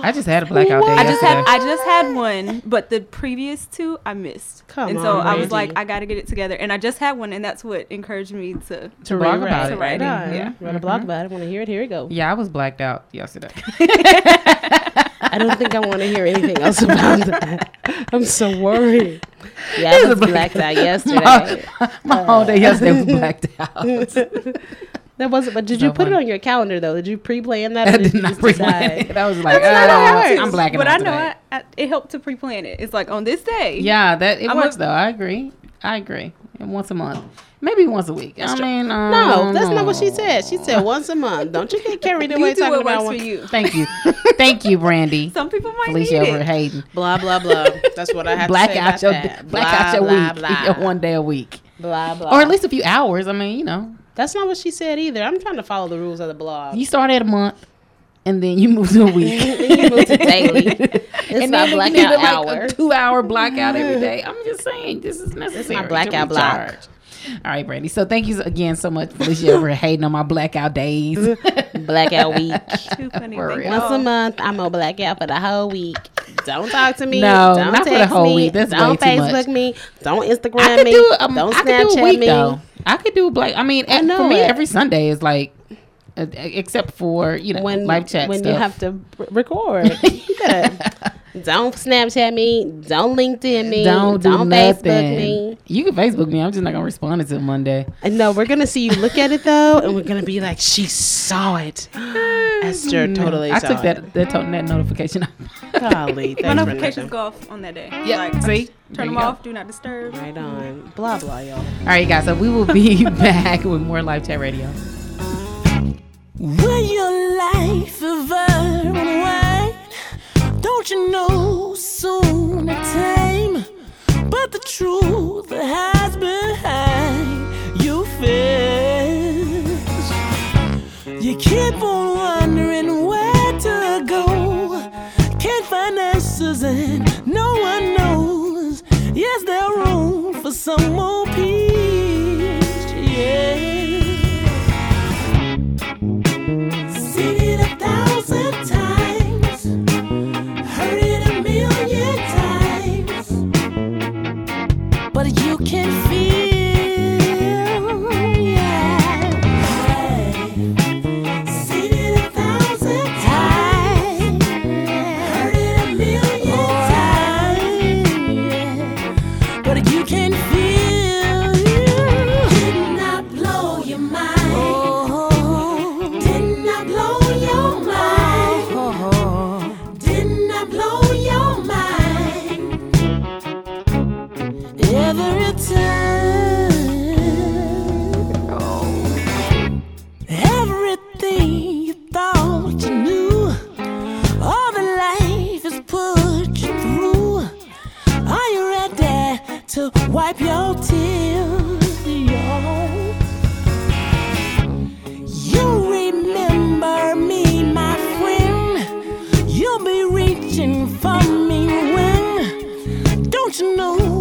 I just had a blackout day. I just yesterday. had I just had one, but the previous two I missed. Come and so on, I was like, I got to get it together, and I just had one, and that's what encouraged me to. to blog Right, about right, it. Right on. Yeah. Write a blog mm-hmm. about it. Want to hear it? Here we go. Yeah, I was blacked out yesterday. I don't think I want to hear anything else about that. I'm so worried. Yeah, I was blacked out yesterday. My whole day yesterday was blacked out. That wasn't. But did So you put it on your calendar though? Did you pre-plan that? I did, did not just pre-plan decide? it. I was like, That's not how uh, it works. I'm blacking But out But I know today. I, I, it helped to pre-plan it. It's like on this day. Yeah, that it I'm works a- though. I agree. I agree. And once a month, maybe once a week. I mean, um, No, that's not what she said. She said once a month. Don't you get carried away talking what about works one. for you. Thank you, thank you, Brandie. Some people might Felicia need over it. Hayden. Blah blah blah. That's what I have Black to say out about your that. black blah, out your blah, week. Blah, Your one day a week, blah blah. or at least a few hours. I mean, you know, that's not what she said either. I'm trying to follow the rules of the blog. you start at a month, and then you move to a week. you move to daily. It's and my then you need blackout a, like, hour. a two-hour blackout every day. I'm just saying, this is necessary. to blackout block. All right, Brandie. So thank you again so much, Felicia, over hating on my blackout days. blackout week. Too funny. For Thank real. you Once a month, I'm gonna black for the whole week. Don't talk to me. No, don't not for the whole me, week. That's don't way too much. Facebook me. Don't Instagram I could me. do um, don't I could do a week me. though. I could do black. I mean, I and for me, it. every Sunday is like, Uh, except for you know When Life Chat when stuff. you have to record, you don't Snapchat me. Don't LinkedIn me. don't do don't nothing. Facebook me. You can Facebook me. I'm just not gonna respond until Monday. And no, we're gonna see you look at it though, and we're gonna be like, she saw it. Esther mm. totally I saw took it. that that, to- that notification. off. Golly, My notifications go off on that day. Yeah, Like, see? Turn you them go. off. Do not disturb. Right on. Blah blah, y'all. All right, guys. So we will be back with more Life Chat Radio. Will your life ever unwind? Don't you know soon a time? But the truth hides behind your face. You keep on wondering where to go. Can't find answers and no one knows. Is there room for some more peace? Don't you know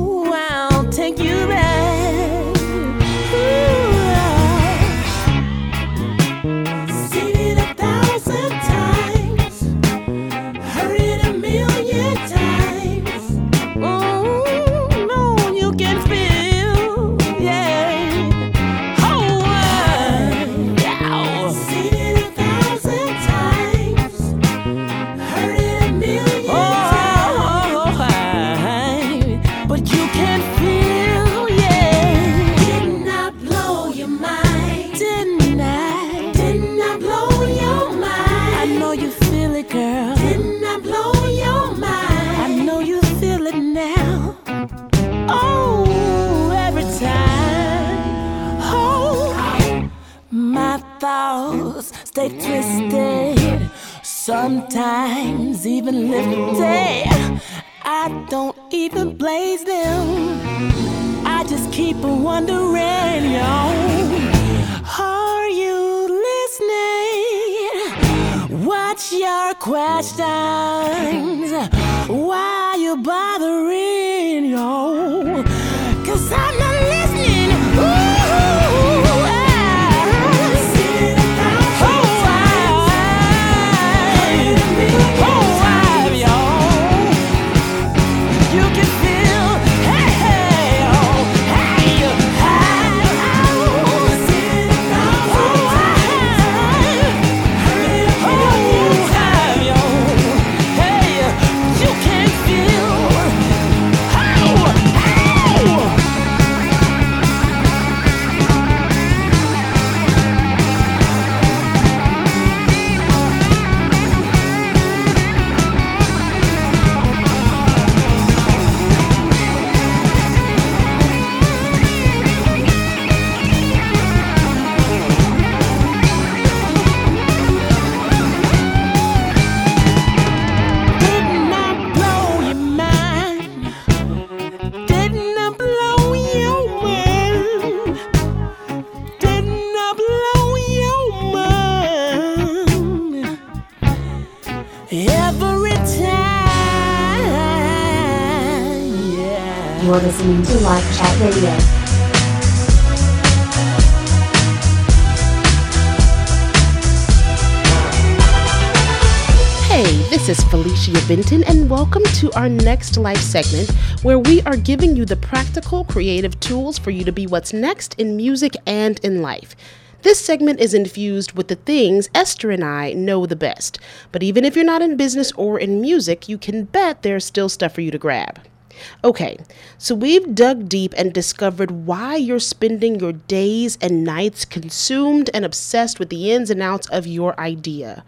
listening to Life Chat Radio. Hey, this is Felicia Benton, and welcome to our next life segment where we are giving you the practical, creative tools for you to be what's next in music and in life. This segment is infused with the things Esther and I know the best. But even if you're not in business or in music, you can bet there's still stuff for you to grab. Okay, so we've dug deep and discovered why you're spending your days and nights consumed and obsessed with the ins and outs of your idea.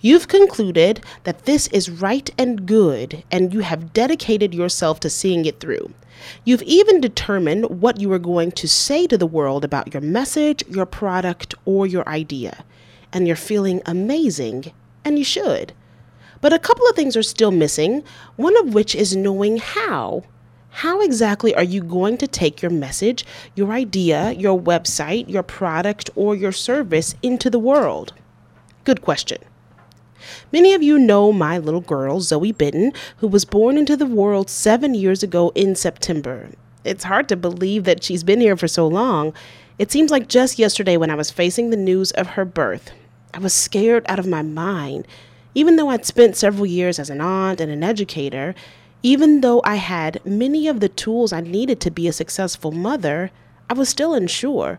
You've concluded that this is right and good, and you have dedicated yourself to seeing it through. You've even determined what you are going to say to the world about your message, your product, or your idea. And you're feeling amazing, and you should. But a couple of things are still missing, one of which is knowing how. How exactly are you going to take your message, your idea, your website, your product, or your service into the world? Good question. Many of you know my little girl, Zoe Bitten, who was born into the world seven years ago in September. It's hard to believe that she's been here for so long. It seems like just yesterday when I was facing the news of her birth. I was scared out of my mind. Even though I'd spent several years as an aunt and an educator, even though I had many of the tools I needed to be a successful mother, I was still unsure.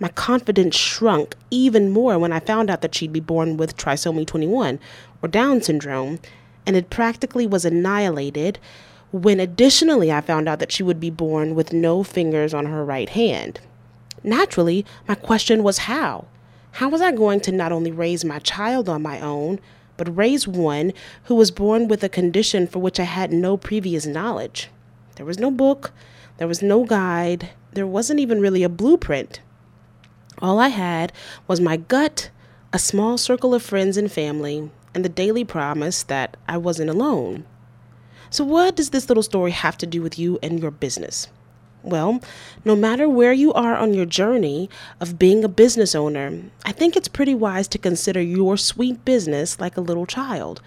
My confidence shrunk even more when I found out that she'd be born with trisomy 21, or Down syndrome, and it practically was annihilated when additionally I found out that she would be born with no fingers on her right hand. Naturally, my question was how? How was I going to not only raise my child on my own, but raise one who was born with a condition for which I had no previous knowledge? There was no book, there was no guide, there wasn't even really a blueprint. All I had was my gut, a small circle of friends and family, and the daily promise that I wasn't alone. So, what does this little story have to do with you and your business? Well, no matter where you are on your journey of being a business owner, I think it's pretty wise to consider your sweet business like a little child.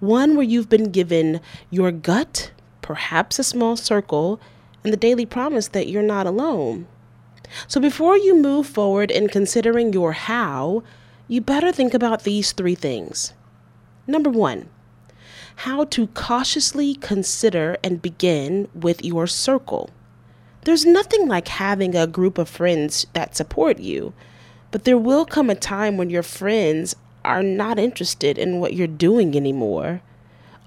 One where you've been given your gut, perhaps a small circle, and the daily promise that you're not alone. So before you move forward in considering your how, you better think about these three things. Number one, how to cautiously consider and begin with your circle. There's nothing like having a group of friends that support you, but there will come a time when your friends are not interested in what you're doing anymore.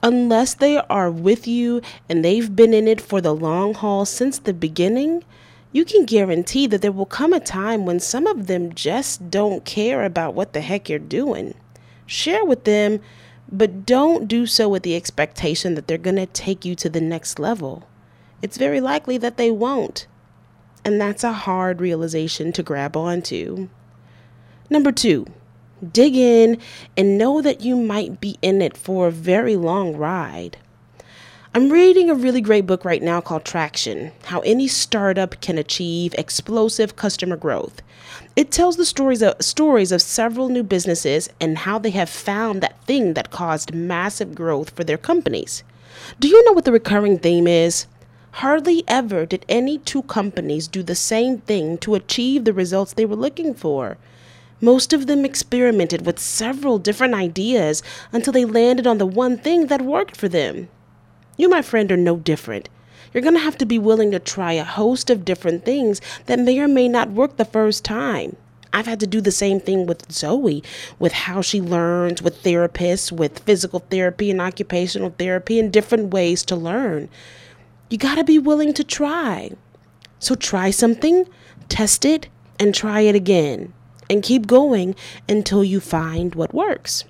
Unless they are with you and they've been in it for the long haul since the beginning, you can guarantee that there will come a time when some of them just don't care about what the heck you're doing. Share with them, but don't do so with the expectation that they're going to take you to the next level. It's very likely that they won't. And that's a hard realization to grab onto. Number two, Dig in and know that you might be in it for a very long ride. I'm reading a really great book right now called Traction How Any Startup Can Achieve Explosive Customer Growth. It tells the stories of, stories of several new businesses and how they have found that thing that caused massive growth for their companies. Do you know what the recurring theme is? Hardly ever did any two companies do the same thing to achieve the results they were looking for. Most of them experimented with several different ideas until they landed on the one thing that worked for them. You, my friend, are no different. You're going to have to be willing to try a host of different things that may or may not work the first time. I've had to do the same thing with Zoe, with how she learns, with therapists, with physical therapy and occupational therapy, and different ways to learn. You got to be willing to try. So try something, test it, and try it again and keep going until you find what works.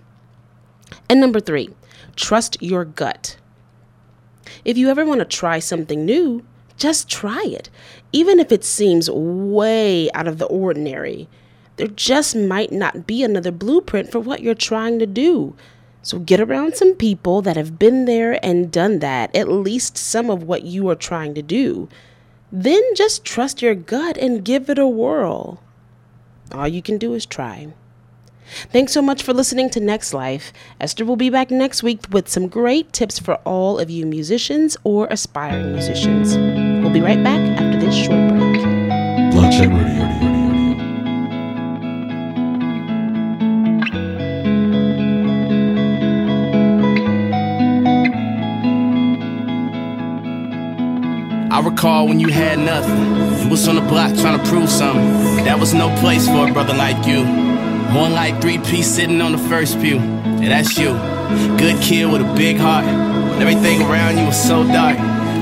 And number three, trust your gut. If you ever want to try something new, just try it, even if it seems way out of the ordinary. There just might not be another blueprint for what you're trying to do. So get around some people that have been there and done that, at least some of what you are trying to do. Then just trust your gut and give it a whirl. All you can do is try. Thanks so much for listening to Next Life. Esther will be back next week with some great tips for all of you musicians or aspiring musicians. We'll be right back after this short break. Radio. I recall when you had nothing. You was on the block trying to prove something. That was no place for a brother like you. More like three piece sitting on the first pew. Yeah, that's you. Good kid with a big heart. Everything around you was so dark.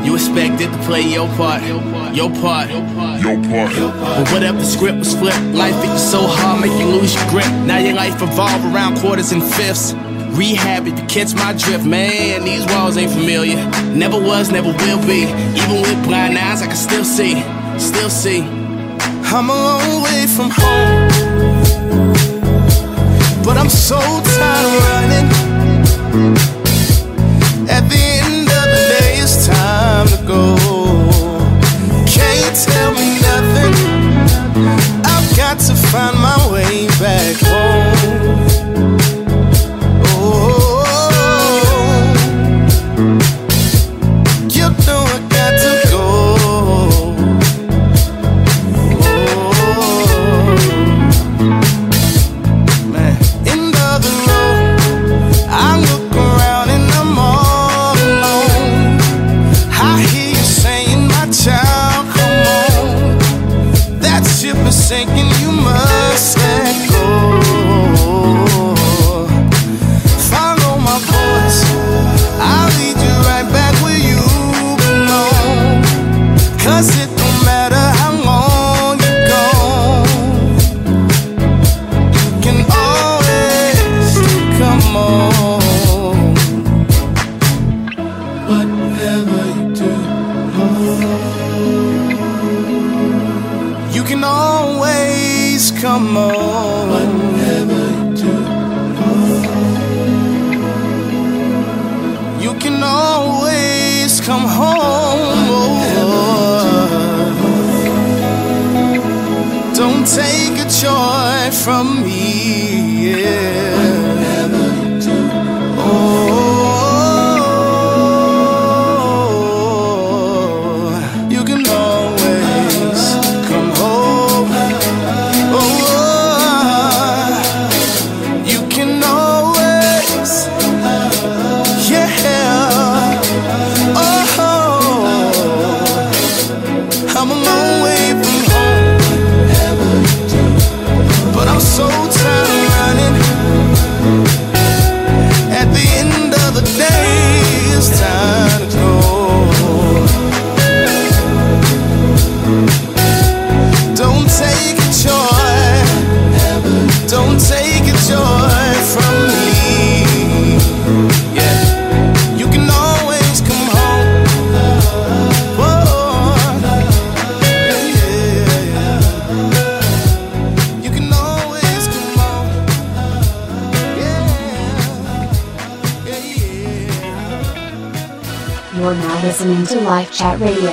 You expected to play your part, your part. Your part. Your part. But what if the script was flipped? Life hit you so hard, make you lose your grip. Now your life revolve around quarters and fifths. Rehab if you catch my drift, man. These walls ain't familiar. Never was, never will be. Even with blind eyes, I can still see, still see. I'm a long way from home, but I'm so tired of running. At the end of the day, it's time to go. Can't tell me nothing. I've got to find my way back home. Listening to Life Chat Radio.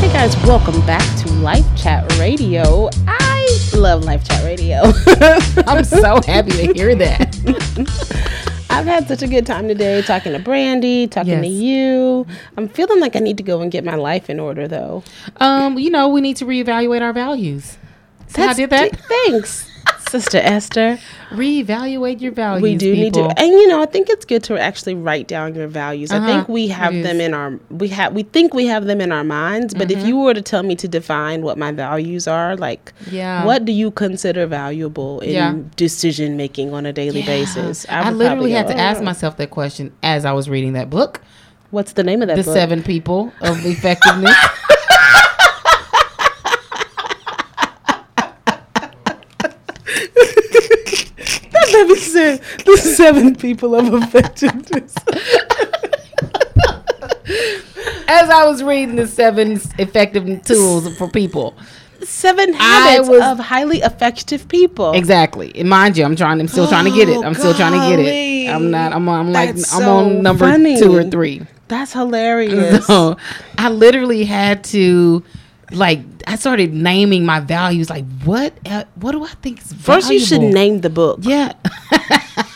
Hey guys, welcome back to Life Chat Radio. I love Life Chat Radio. I'm so happy to hear that. I've had such a good time today talking to Brandie, talking to you. I'm feeling like I need to go and get my life in order though. Um, you know, we need to reevaluate our values. See how I did that? Thanks, Sister Esther. Reevaluate your values. we do need to, and you know, I think it's good to actually write down your values. I Uh-huh, think we have them in our we have we think we have them in our minds, but Mm-hmm. if you were to tell me to define what my values are, like, Yeah. what do you consider valuable in Yeah. decision making on a daily Yeah. basis? I, would literally had go, to ask "Oh." myself that question as I was reading that book, What's the name of that book? The book? Seven People of Effectiveness. That baby said the seven people of effectiveness. as I was reading the seven effective tools for people. seven habits was- of highly effective people. Exactly. And mind you, I'm trying. I'm still trying to get it. I'm still trying to get it. Oh, I'm not. I'm. I'm like. That's I'm so on number funny. two or three. That's hilarious. So I literally had to, like, I started naming my values. Like, what? uh, What do I think is First, you should name the book. Yeah.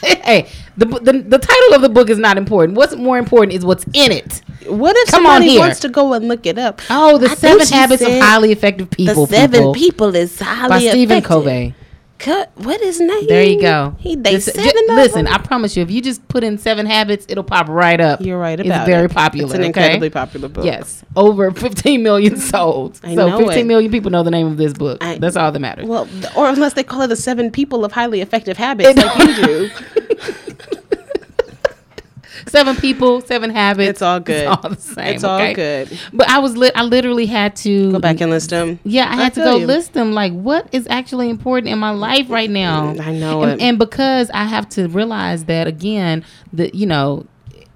hey, the, the the title of the book is not important. What's more important is what's in it. What if Come somebody wants to go and look it up? Oh, the I seven habits of highly effective people. the seven people, people, is highly effective. by Stephen effective. Covey. Cut. What is name? There you go. He they This- seven. ju- of listen, them? I promise you, if you just put in seven habits, it'll pop right up. You're right about It's very it. popular. It's an okay? incredibly popular book. Yes, over 15 million sold. I so know 15 it. million people know the name of this book. I- That's all that matters. Well, or unless they call it the seven people of highly effective habits, like you do. seven people, seven habits. It's all good. It's all the same. It's all okay? good. But I was lit. I literally had to Go back and list them. Yeah, I had to go you. list them. Like, what is actually important in my life right now? I know and, it. and because I have to realize that again, that you know,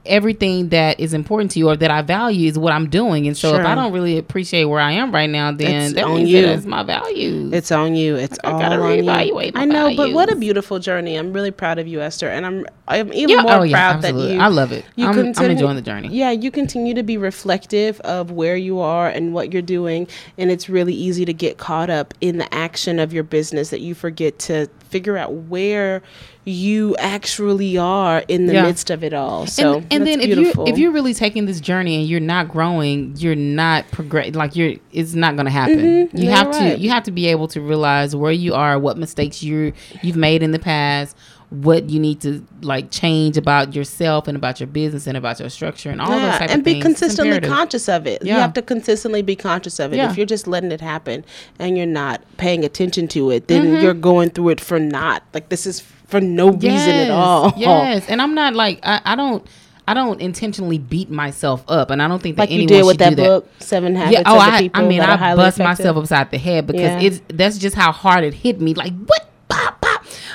everything that is important to you or that I value is what I'm doing. And so, if I don't really appreciate where I am right now, then It's that on means you. that it's my values. It's on you. It's I all gotta on you. reevaluate I know, but what a beautiful journey. I'm really proud of you, Esther, and I'm I'm even Yeah, more oh, yeah, proud absolutely. that you. I love it. You I'm- I'm continue- enjoying the journey. Yeah, you continue to be reflective of where you are and what you're doing, and it's really easy to get caught up in the action of your business that you forget to figure out where you actually are in the Yeah. midst of it all. So and, and then if you if you're really taking this journey and you're not growing, you're not progress like you're it's not going to happen. You Mm-hmm. you're have right. to you have to be able to realize where you are, what mistakes you you've made in the past, what you need to like change about yourself and about your business and about your structure and all those type and of be things. It's consistently conscious of it. You have to consistently be conscious of it. Yeah. If you're just letting it happen and you're not paying attention to it, then Mm-hmm. you're going through it for not. Like this is for no reason at all. Yes, and I'm not like I, I don't I don't intentionally beat myself up, and I don't think that Like you did with that do that. book, Seven Habits Yeah. Oh, I, People I mean, I bust effective. myself upside the head because Yeah. it's that's just how hard it hit me. Like what?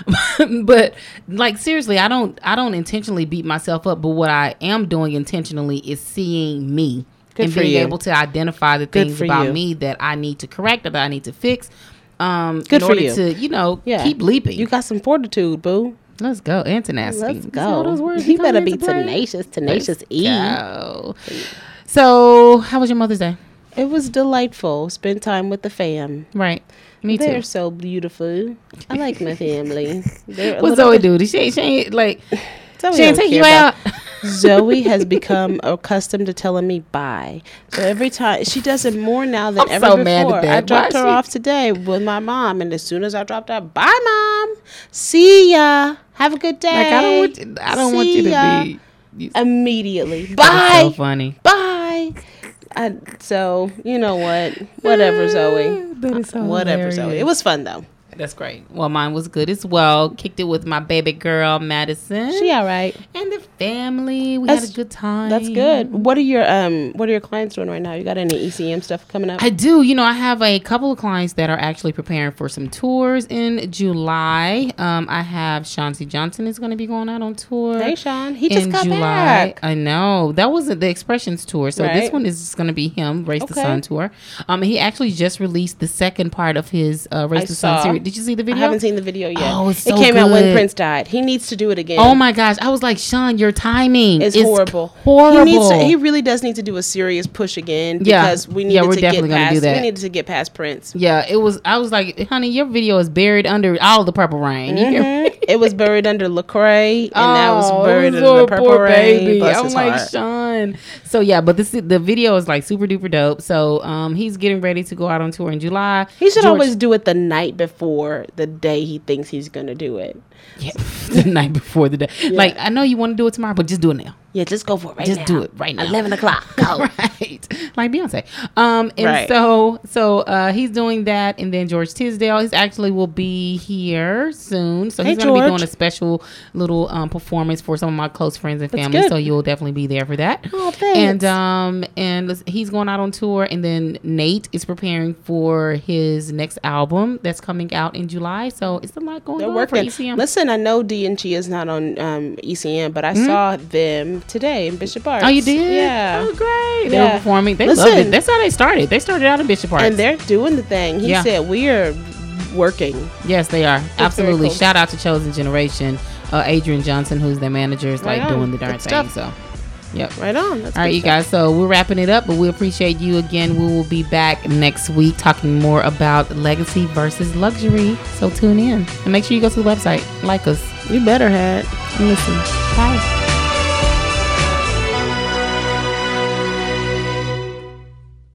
But like seriously, I don't I don't intentionally beat myself up. But what I am doing intentionally is seeing me Good and being you. able to identify the Good things about you. me that I need to correct or that I need to fix. Um, Good in for order you. to you know Yeah. keep leaping. You got some fortitude, boo. Let's go. And tenacity. Let's go. those words you better be tenacious, tenacious E. So, how was your Mother's Day? It was delightful. Spend time with the fam. Right. Me too. They're so beautiful. I like my family. They're a What Zoe do? She ain't, she ain't like Zoe she ain't take you out. Zoe has become accustomed to telling me bye. So every time she does it more now than I'm ever so before. mad at I dropped Why her off today with my mom, and as soon as I dropped her, bye, mom. See ya. Have a good day. Like I don't want you, I don't want you See ya." to be. You, immediately. that's Bye. so funny. bye. I, so you know what? Whatever, Zoe. That is so Whatever, Zoe. It was fun though. That's great. Well, mine was good as well. Kicked it with my baby girl Madison. She all right. and the family. We That's- had a good time. That's good. What are your um What are your clients doing right now? You got any ECM stuff coming up? I do. You know, I have a couple of clients that are actually preparing for some tours in July. Um, I have Chauncey Johnson is going to be going out on tour. hey, Sean. He just in got July. back. I know that wasn't the Expressions tour, so this one is going to be him, Race the Sun tour. Um, he actually just released the second part of his uh, Race I the Sun saw. Series. Did you see the video? I haven't seen the video yet. Oh, it's it so came out when. Prince died. He needs to do it again. Oh my gosh! I was like, Sean, your timing is horrible. Horrible. He needs to, he really does need to do a serious push again Yeah. because we Yeah, needed we're to definitely get gonna do past. that. We needed to get past Prince. yeah, it was. I was like, honey, your video is buried under all the purple rain. You hear me? Mhm. It was buried under Lecrae, and that was Oh, buried under was the purple rain. baby. I'm like heart. Sean. So yeah, but this the video is like super duper dope. So um, he's getting ready to go out on tour in July. He should George- always do it the night before the day he thinks he's gonna do it. yeah, the night before the day. Like I know you want to do it tomorrow, but just do it now. Yeah, just go for it right now. Just now. do it right now. Eleven o'clock. Go. right like beyonce um and Right. so so uh he's doing that and then george tisdale he's actually will be here soon so he's gonna be doing a special little um performance for some of my close friends and family so you'll definitely be there for that Oh, thanks. and um and he's going out on tour and then nate is preparing for his next album that's coming out in july so it's a lot going They're on working. for ECM. Listen, I know D and G is not on um, ECM, but I saw them today in Bishop Arts. Oh, you did? Yeah. Oh, great. They were performing. They loved it. That's how they started. They started out in Bishop Arts. and they're doing the thing. He Yeah. said we are working. Yes, they are. Absolutely. cool. Shout out to Chosen Generation. Uh, Adrian Johnson, who's their manager, is like on. doing the darn Good thing. stuff. So, yep. Right on. That's All right, you guys. So we're wrapping it up, but we appreciate you again. We will be back next week talking more about legacy versus luxury. So tune in and make sure you go to the website, like us, You better had. listen. Bye.